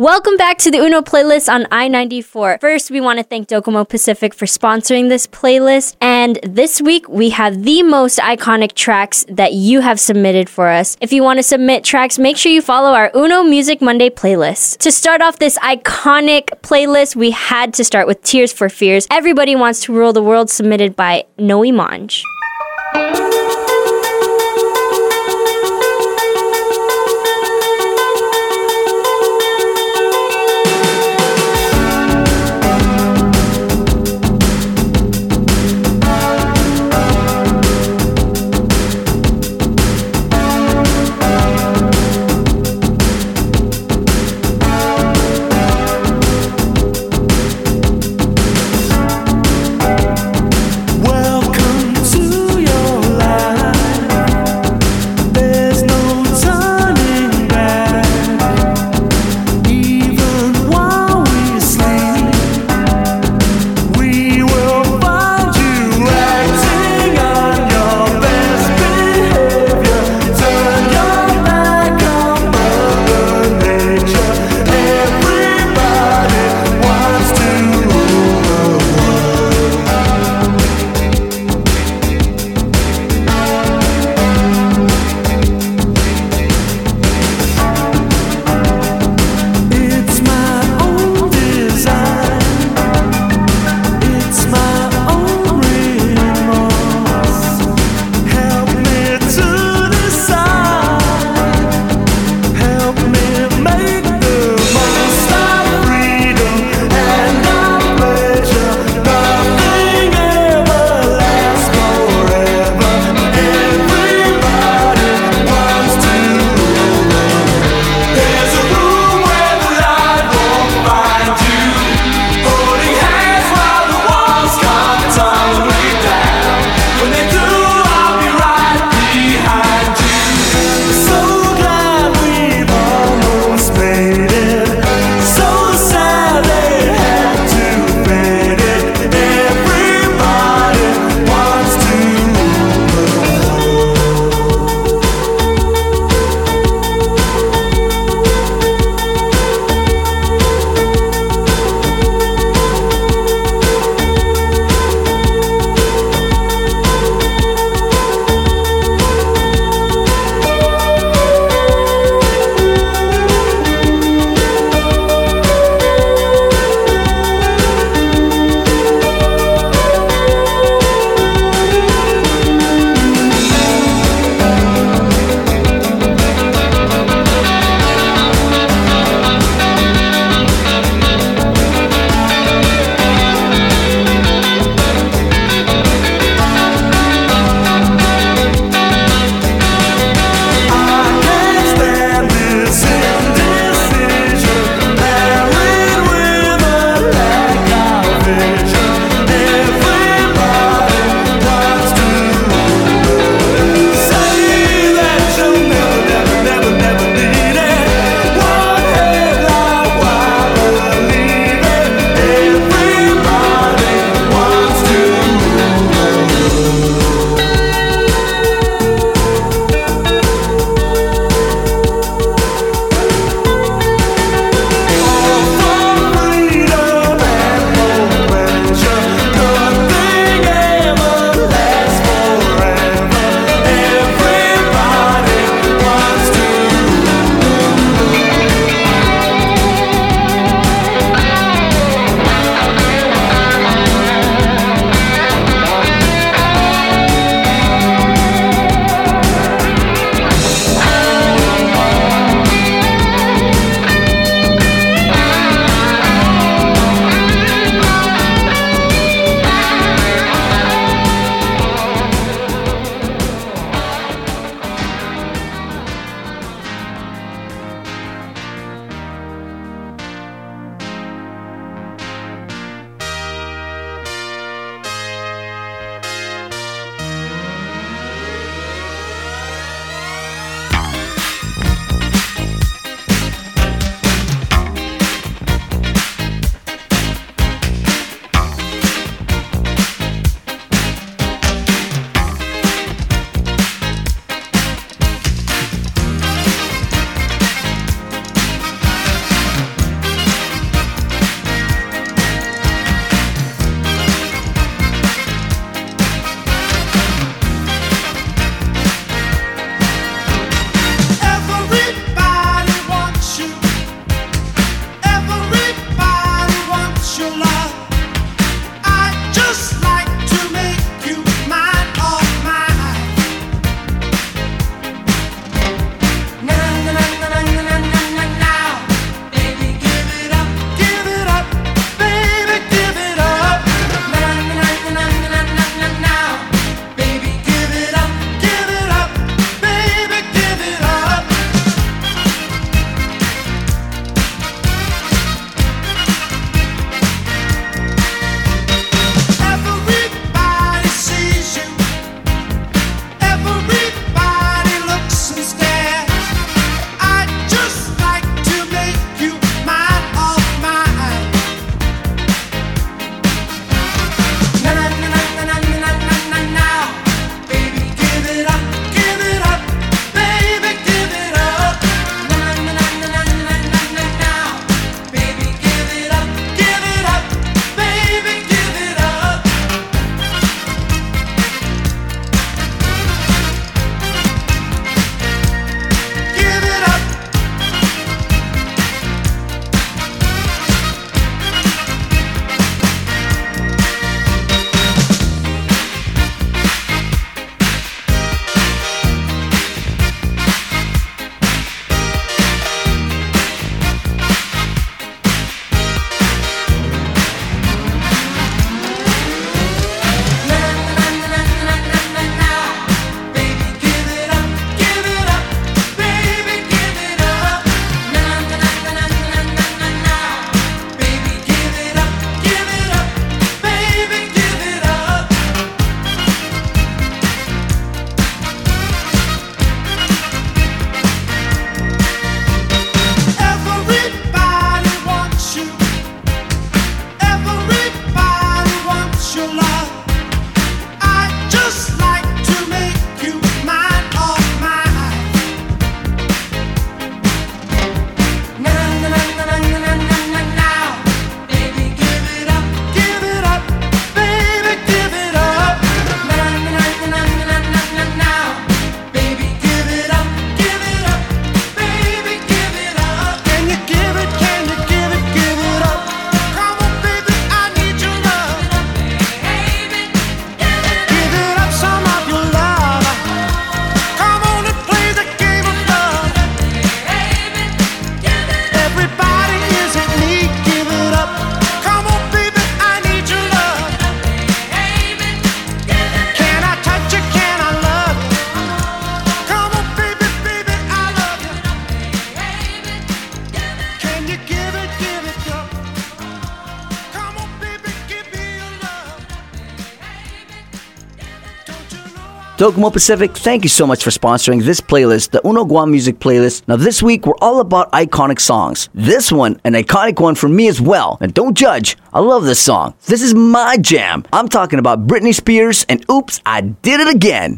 Welcome back to the Uno playlist on I 94. First, we want to thank Docomo Pacific for sponsoring this playlist. And this week, we have the most iconic tracks that you have submitted for us. If you want to submit tracks, make sure you follow our Uno Music Monday playlist. To start off this iconic playlist, we had to start with Tears for Fears. Everybody Wants to Rule the World, submitted by Noe Manj. Docomo Pacific, thank you so much for sponsoring this playlist, the Uno Guam Music Playlist. Now, this week, we're all about iconic songs. This one, an iconic one for me as well. And don't judge, I love this song. This is my jam. I'm talking about Britney Spears and Oops, I Did It Again.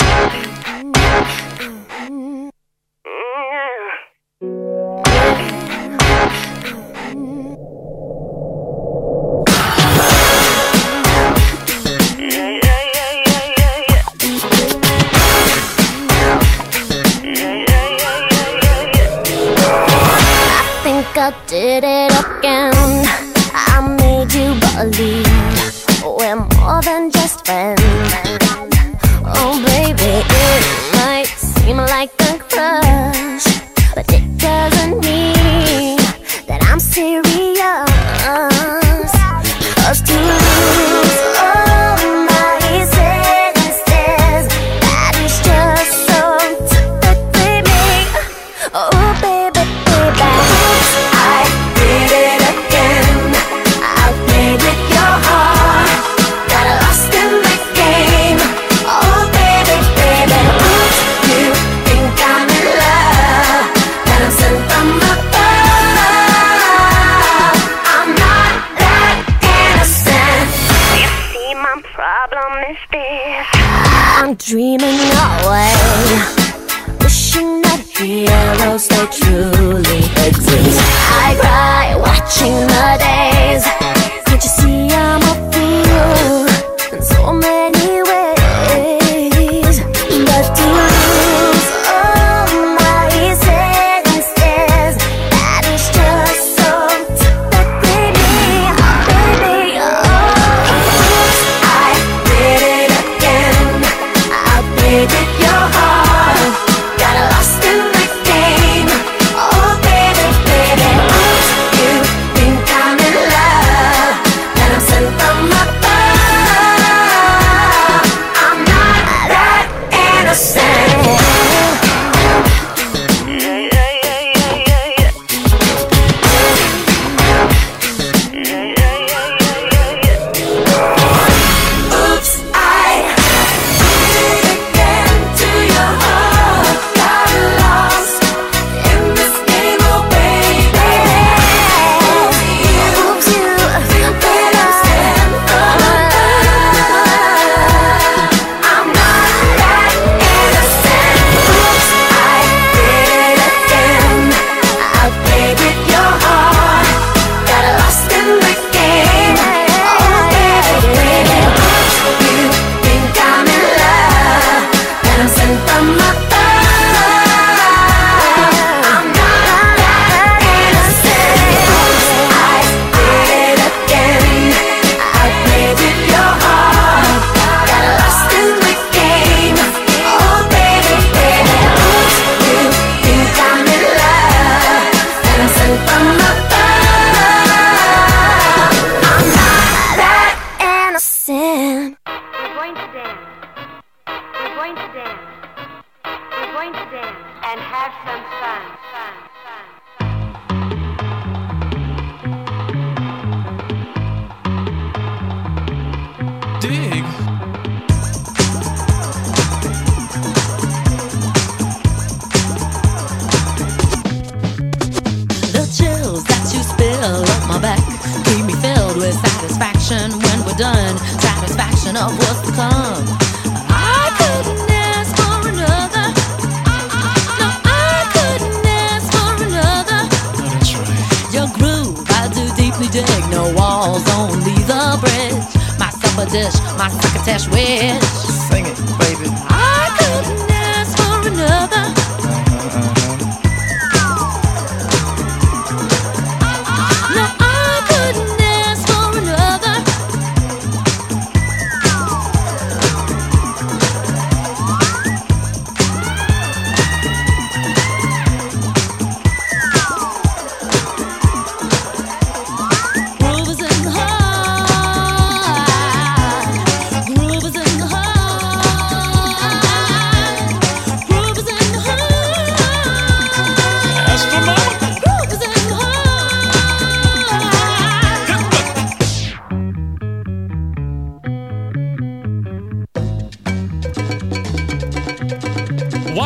did it again. I made you believe We're more than just friends. Oh baby, it might seem like the truly. I cry watching the day.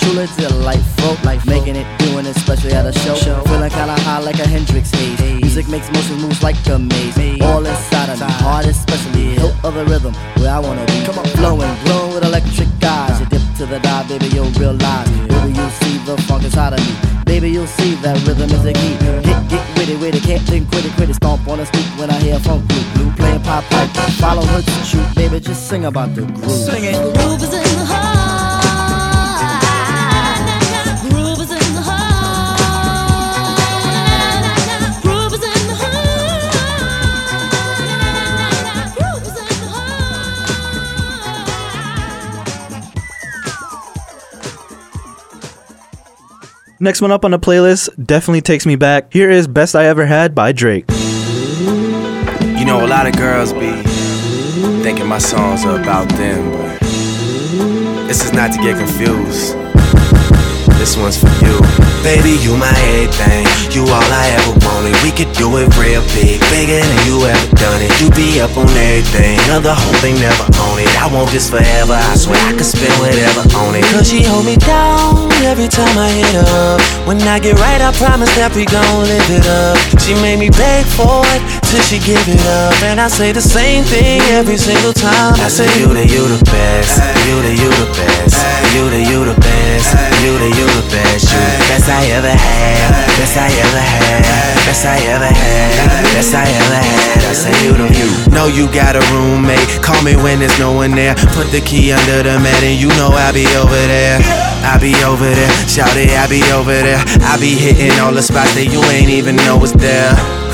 Truly delightful. Life folk, life making it, doing it, especially at a show. Feeling kinda high like a Hendrix haze. Music makes motion moves like a maze. All inside of me, heart especially. Hilt of the rhythm, where I wanna be. Come on, flowing, glowing with electric eyes. You dip to the dive, baby, you'll realize. Baby, you'll see the funk inside of me. Baby, you'll see that rhythm is the key. Get, get witty, witty, can't think, quit it, quit it. Stomp on the street when I hear funk blue. Blue playing pop pipe. Follow her to shoot, baby, just sing about the groove. Sing it. Groove is Next one up on the playlist definitely takes me back. Here is Best I Ever Had by Drake. You know, a lot of girls be thinking my songs are about them, but this is not to get confused. This one's for you. Baby, you my everything. You all I ever wanted. We could do it real big, bigger than you ever done it. You be up on everything. another whole thing never own it. I want this forever. I swear I could spend whatever on it. Cause she hold me down every time I hit up. When I get right, I promise that we gon' live it up. She made me beg for it till she give it up. And I say the same thing every single time. I say, You the, you the best. You the, you the best. You the, you the best. You the, you the best. You the best I ever had. Best I ever had. Best I ever had. Best I ever had. I say, You the, you. Know you got a roommate. Call me when there's no one there. Put the key under the mat and you know I'll be over there. I be over there, shout it, I be over there. I be hitting all the spots that you ain't even know was there.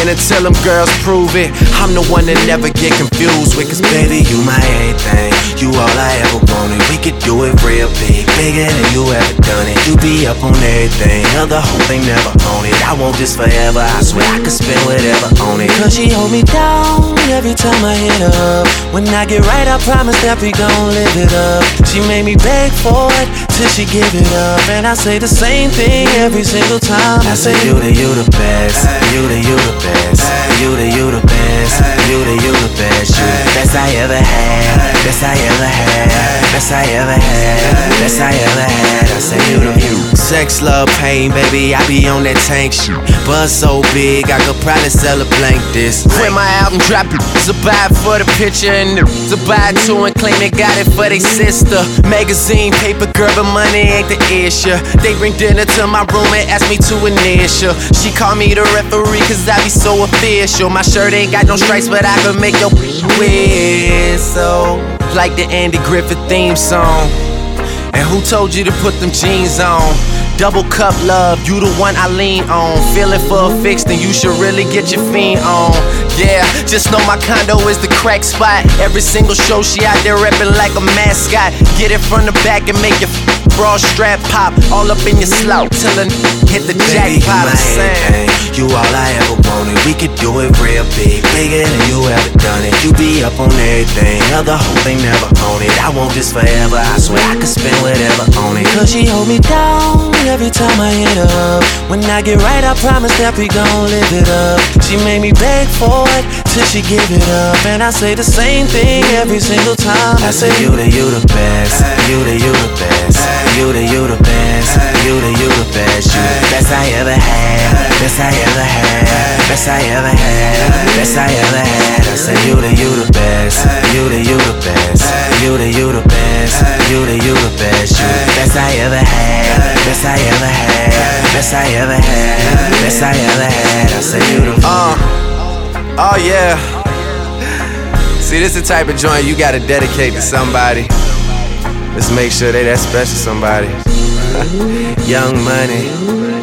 And tell them girls prove it, I'm the one that never get confused with. Cause baby, you my everything. You all I ever wanted. We could do it real big, bigger than you ever done it. You be up on everything, other whole thing never own it. I want this forever. I swear I could spend whatever on it. Cause she hold me down every time I hit up. When I get right, I promise that we gon' live it up. She made me beg for it till she give it up. And I say the same thing every single time. I say, You the, you the best. You the, you the best. You the, you the best. You the, you the best. You the best I ever had. Best I ever had. Best I ever had. Best I ever had. I say, You the, you. Sex, love, pain, baby. I be on that tank shit. Buzz so big, I could probably sell a blank this. When my album drop, it's a buy for the picture and the It's a buy two and claim they got it for they sister. Magazine, paper, girl, but money ain't the issue. They bring dinner to my room and ask me to initial. She call me the referee cause I be so official. My shirt ain't got no stripes, but I can make your whistle. Like the Andy Griffith theme song. And who told you to put them jeans on? Double cup love, you the one I lean on. Feeling for a fix, then you should really get your fiend on. Yeah, just know my condo is the crack spot. Every single show she out there reppin' like a mascot. Get it from the back and make your bra strap pop. All up in your slout till a hit the jackpot. I'm saying. You all I ever wanted. We could do it real big, bigger than you ever done it. You be up on everything, other whole thing never own it. I want this forever. I swear I could spend whatever on it. Cause she hold me down every time I hit up. When I get right, I promise that we gon' live it up. She made me beg for it till she give it up. And I say the same thing every single time. I say, You the, you the best. You the, you the best. You the, you the best. You the, you the best. You the best I ever had. Best I ever had. best I ever had, best I ever had. I said you the you the best, you the you the best, you the you the best, you the you the best, you the best I ever had, best I ever had, best I ever had, best I ever had. I said you the. Uh, oh yeah. See, this is the type of joint you gotta dedicate to somebody. Let's make sure they that special somebody. Young money.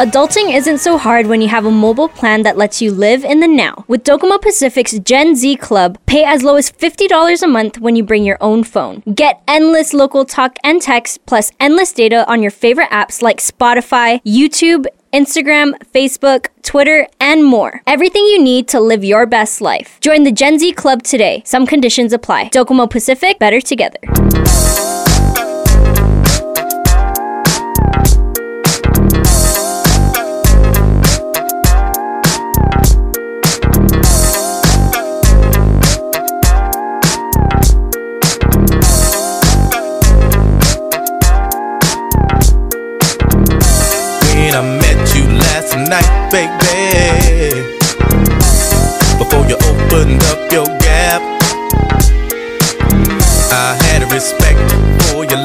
Adulting isn't so hard when you have a mobile plan that lets you live in the now. With Docomo Pacific's Gen Z Club, pay as low as $50 a month when you bring your own phone. Get endless local talk and text plus endless data on your favorite apps like Spotify, YouTube, Instagram, Facebook, Twitter, and more. Everything you need to live your best life. Join the Gen Z Club today. Some conditions apply. Docomo Pacific, better together.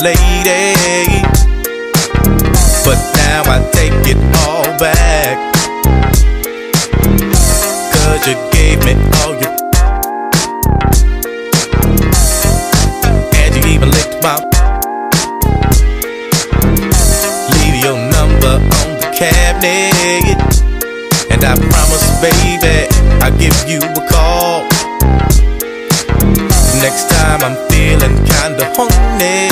Lady. But now I take it all back. Cause you gave me all your. And you even licked my leave your number on the cabinet. And I promise, baby, I'll give you a call. Next time I'm feeling kinda horny,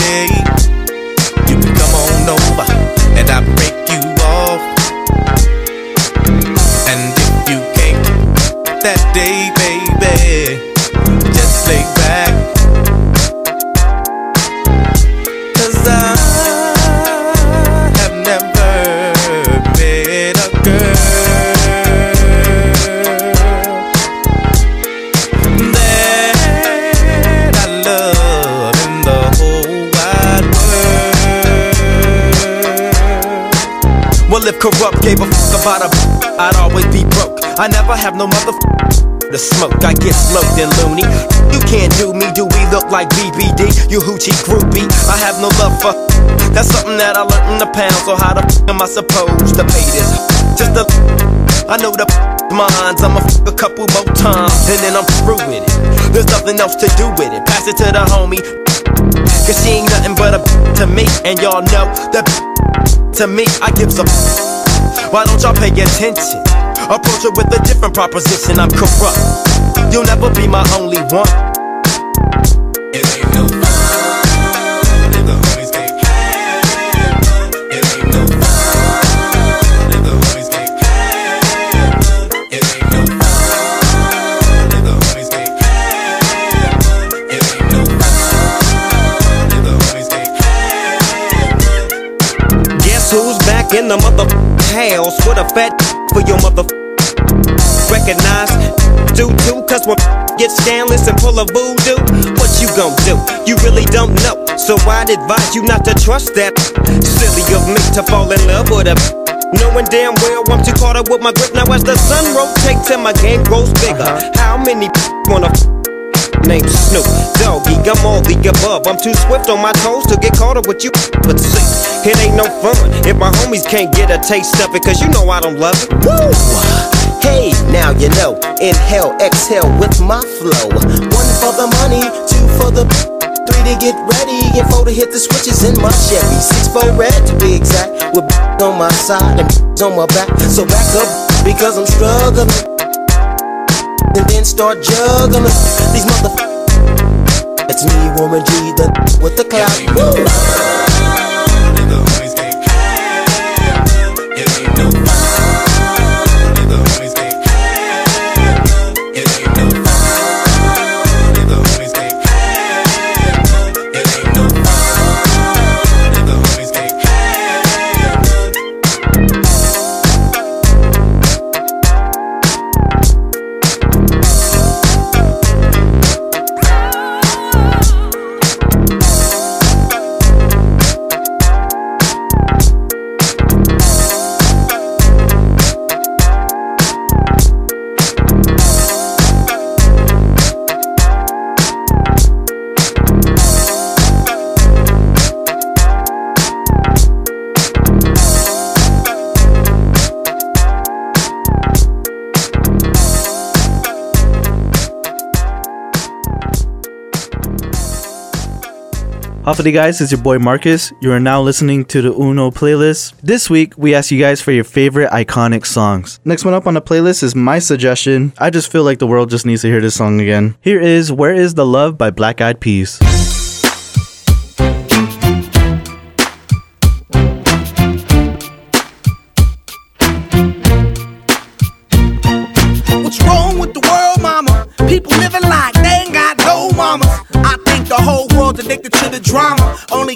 corrupt gave a fuck about a I'd always be broke. I never have no mother the smoke. I get smoked and loony. You can't do me. Do we look like BBD? You hoochie groupie. I have no love for. That's something that I learned in the pound. So how the am I supposed to pay this? Just the. I know the minds. I'ma f a couple more times and then I'm through with it. There's nothing else to do with it. Pass it to the homie. Cause she ain't nothing but a to me. And y'all know that to me, I give some. Why don't y'all pay attention? Approach it with a different proposition. I'm corrupt. You'll never be my only one. In the mother house with a fat for your mother. Recognize do too cause when get scandalous and pull a voodoo what you gon' do? You really don't know. So i'd advise you not to trust that silly of me to fall in love with a Knowing damn well I'm too caught up with my grip. Now as the sun rotates and my game grows bigger uh-huh. How many wanna named Snoop Doggy, I'm all the above. I'm too swift on my toes to get caught up with you. But see, it ain't no fun if my homies can't get a taste of it, cause you know I don't love it. Woo! Hey, now you know. Inhale, exhale with my flow. One for the money, two for the. Three to get ready, and four to hit the switches in my Chevy. Six for red to be exact, with on my side and on my back. So back up because I'm struggling and then start juggling these motherfuckers. It's me, woman G, the with the clout. Hopefully, guys, it's your boy Marcus. You are now listening to the Uno playlist. This week, we asked you guys for your favorite iconic songs. Next one up on the playlist is my suggestion. I just feel like the world just needs to hear this song again. Here is Where is the Love by Black Eyed Peas. What's wrong with the world, mama? People living like they ain't got no mamas. I think the whole world's addicted drama, only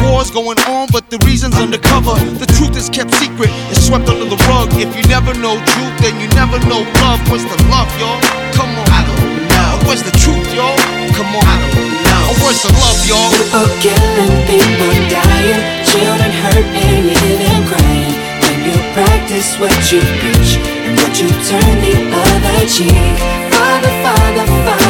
A war's going on, but the reason's undercover. The truth is kept secret, it's swept under the rug. If you never know truth, then you never know love. What's the love, y'all? Come on. I don't know. Where's the truth, y'all? Come on. I don't know. Where's the love, y'all? People killing, people dying, children hurt, and you hear them crying. When you practice what you preach, and would you turn the other cheek? Father, Father, Father,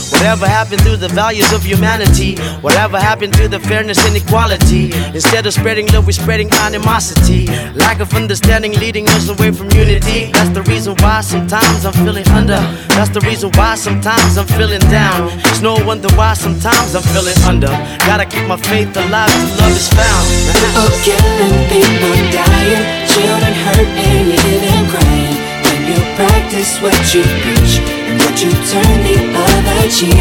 Whatever happened to the values of humanity? Whatever happened to the fairness and equality? Instead of spreading love, we're spreading animosity. Lack of understanding leading us away from unity. That's the reason why sometimes I'm feeling under. That's the reason why sometimes I'm feeling down. It's no wonder why sometimes I'm feeling under. Gotta keep my faith alive till love is found. People killing, people dying, children hurt, and crying. When you practice what you preach, would you turn the other cheek?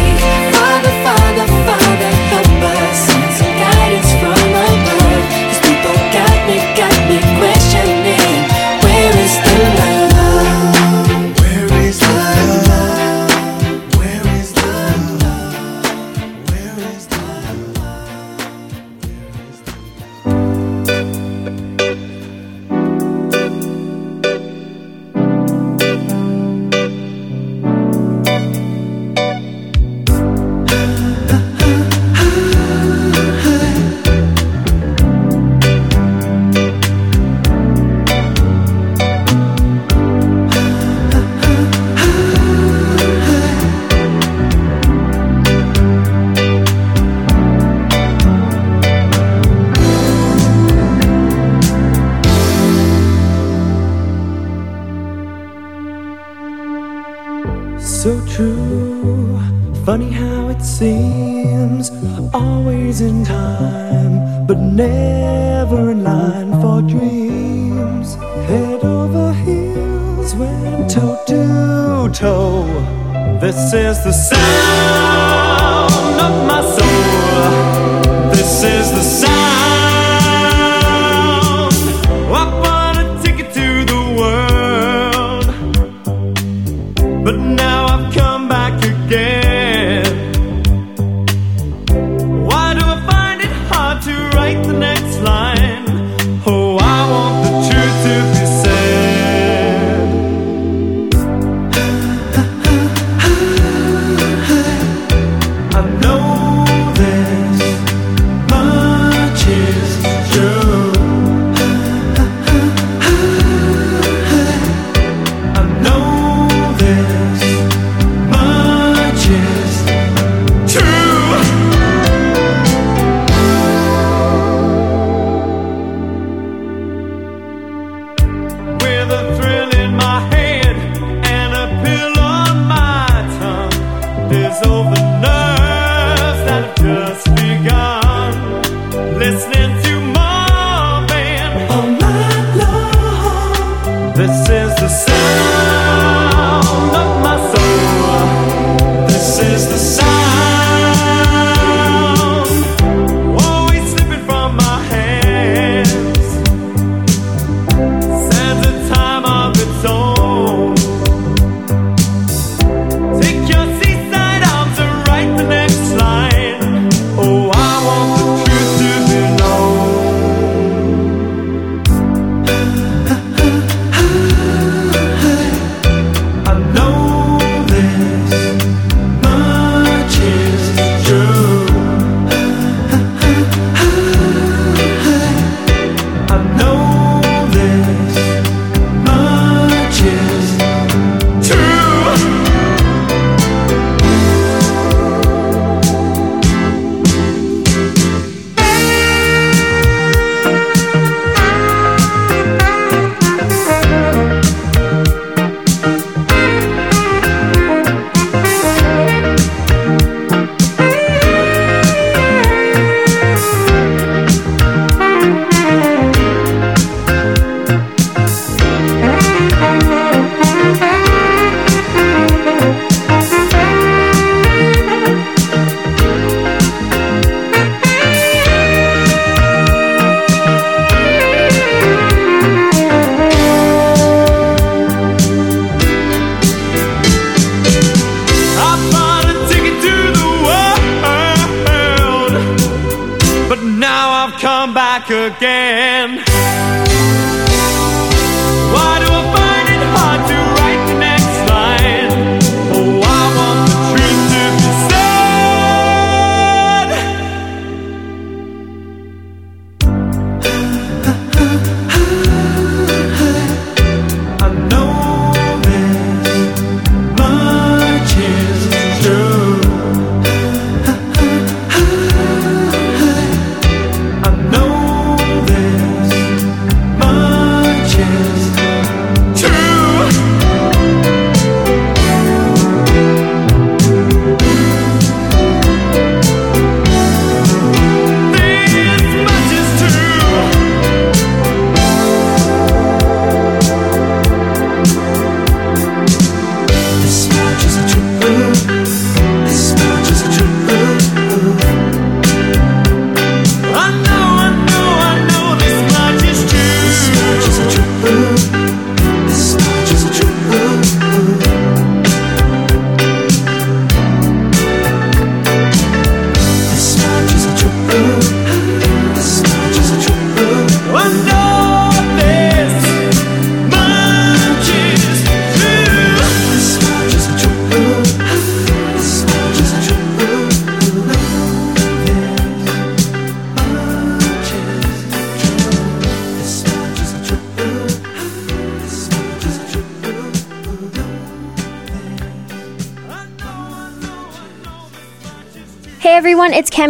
Father, Father, Father,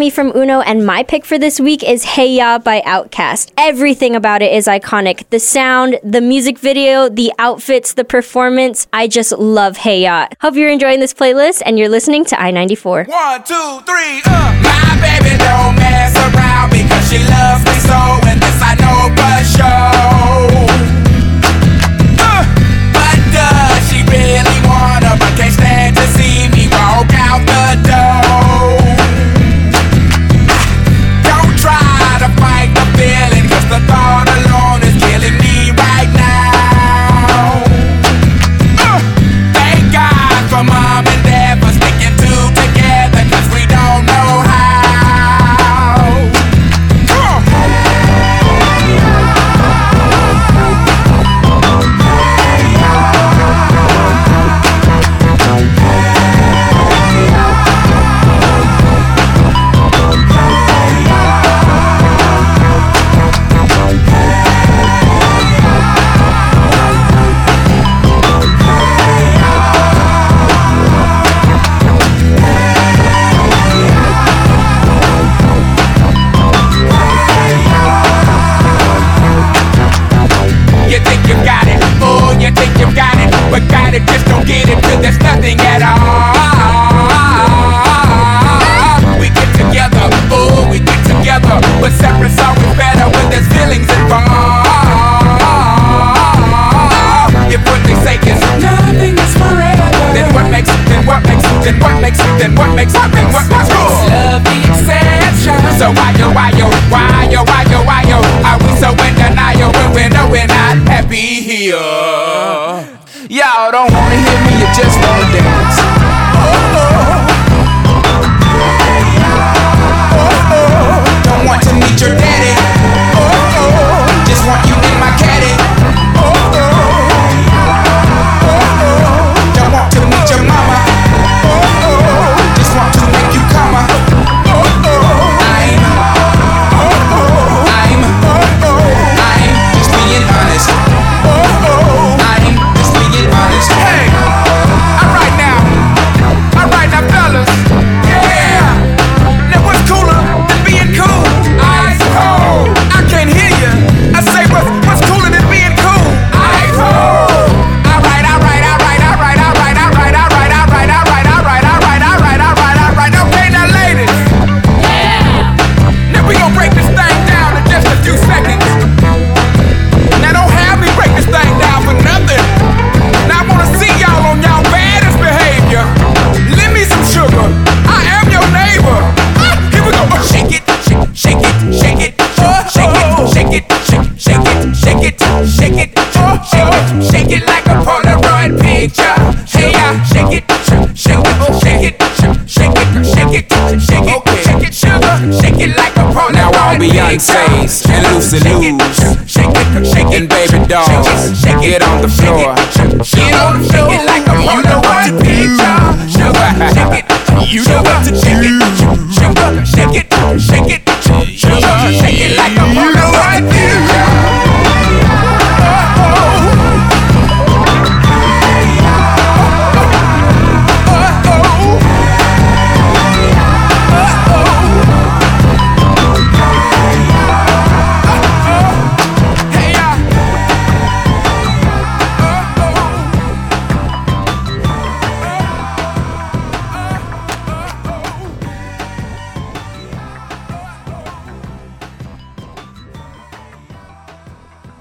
Sammy from Uno, and my pick for this week is Hey Ya by Outkast. Everything about it is iconic the sound, the music video, the outfits, the performance. I just love Hey Ya. Hope you're enjoying this playlist and you're listening to I 94. One, two, three, uh. My baby don't mess around because she loves me so, and this I know for sure. Uh, but does she really wanna, but can't stand to see me walk out the door?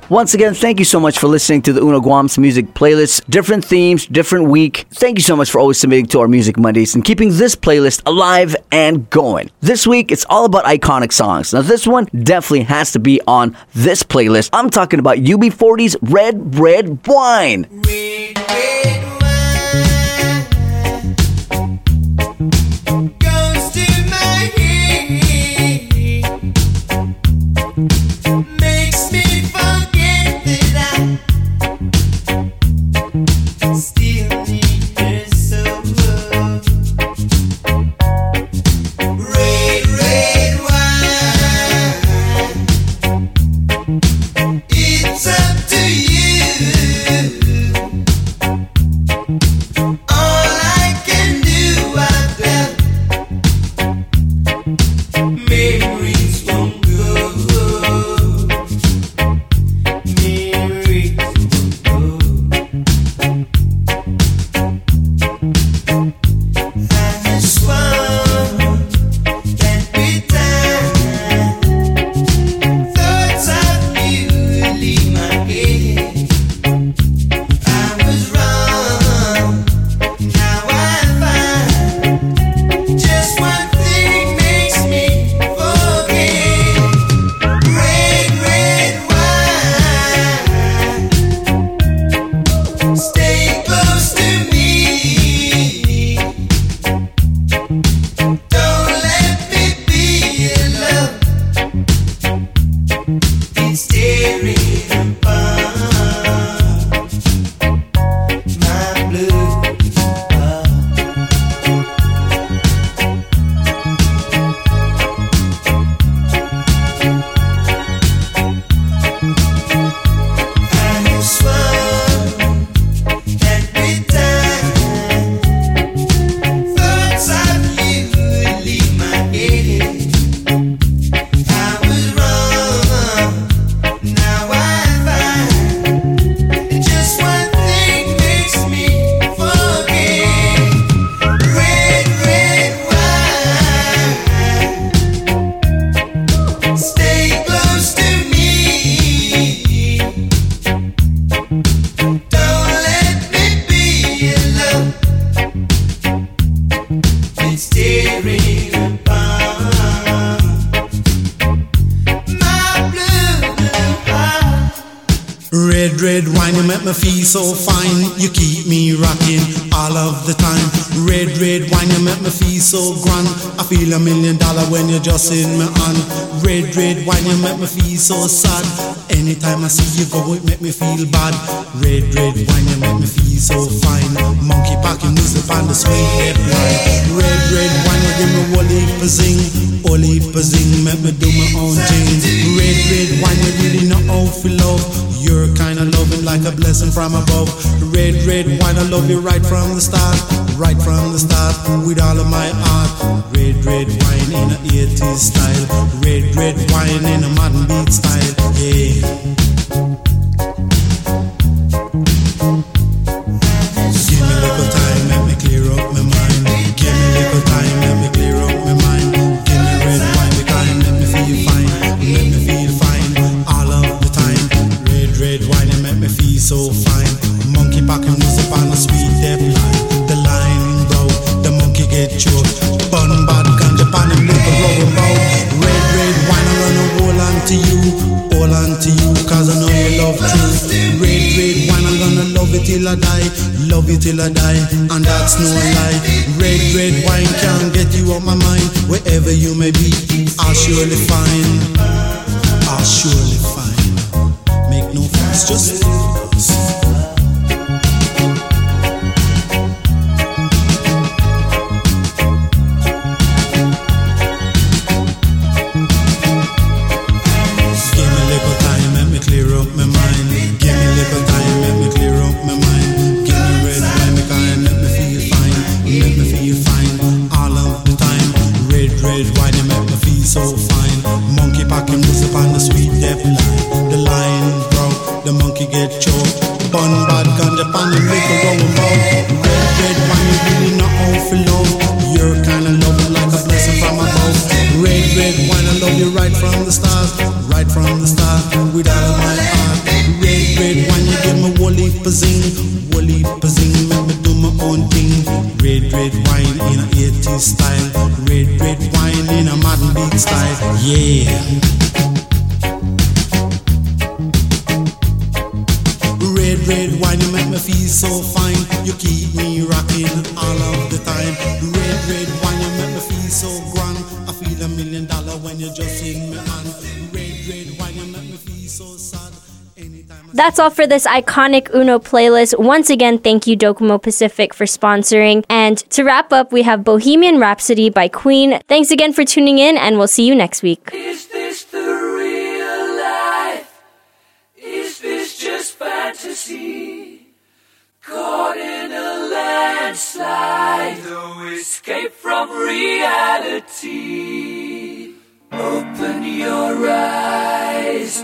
Once again, thank you so much for listening to the Uno Guam's music playlist. Different themes, different week. Thank you so much for always submitting to our Music Mondays and keeping this playlist alive and going. This week, it's all about iconic songs. Now, this one definitely has to be on this playlist. I'm talking about UB40's Red Red Wine. Feel bad. Red, red wine, you make me feel so fine. Monkey packing music on the sweet red line. Red, red wine, you give me whole heap of zing. Whole heap zing, make me do my own thing. Red, red wine, you really know how to love. You're kinda loving like a blessing from above. Red, red wine, I love you right from the start. Right from the start, with all of my heart. Red, red wine in a 80s style. Red, red wine in a modern beat style. Yeah. Till I die, love you till I die, and that's no lie. Red, red wine can't get you out my mind, wherever you may be, I'll surely find, I'll ah, surely find. Make no fuss, just from the start, with all of my heart. Red, red wine, you give me whole heap of zing, whole heap of zing, make me do my own thing. Red, red wine in a 80s style, red, red wine in a modern beat style, yeah. Red, red wine, you make me feel so fine. You keep me rocking all of the time. Red, red wine, you make me feel so grand. I feel a million dollar when you're just in my That's all for this iconic Uno playlist. Once again, thank you, Docomo Pacific, for sponsoring. And to wrap up, we have Bohemian Rhapsody by Queen. Thanks again for tuning in, and we'll see you next week. Is this the real life? Is this just fantasy? Caught in a landslide, no escape from reality. Open your eyes,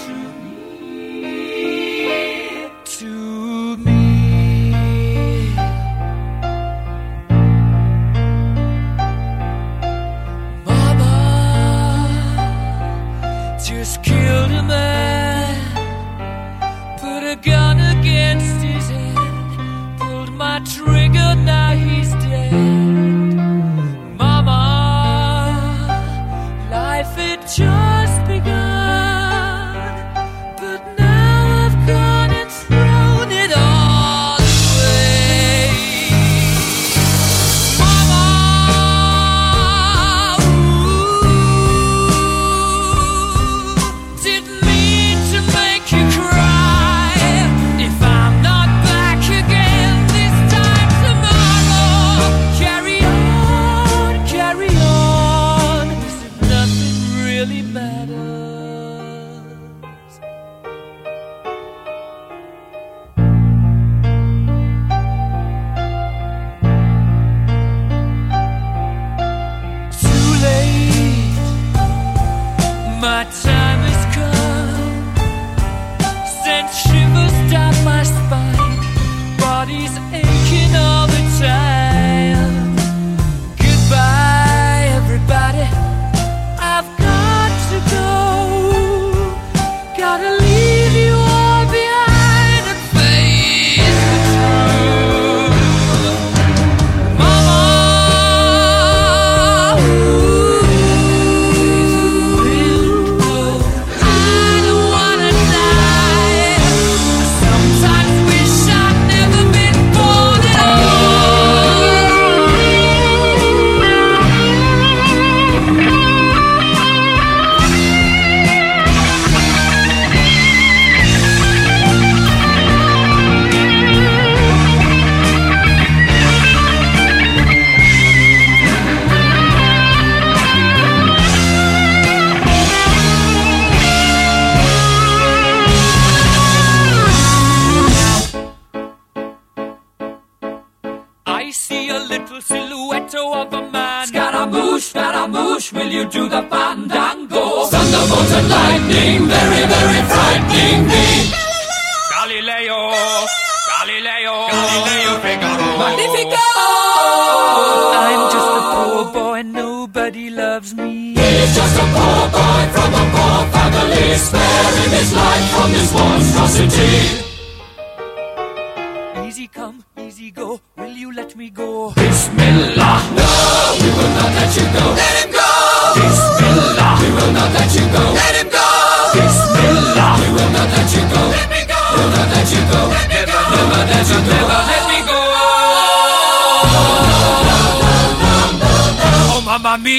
Killed man,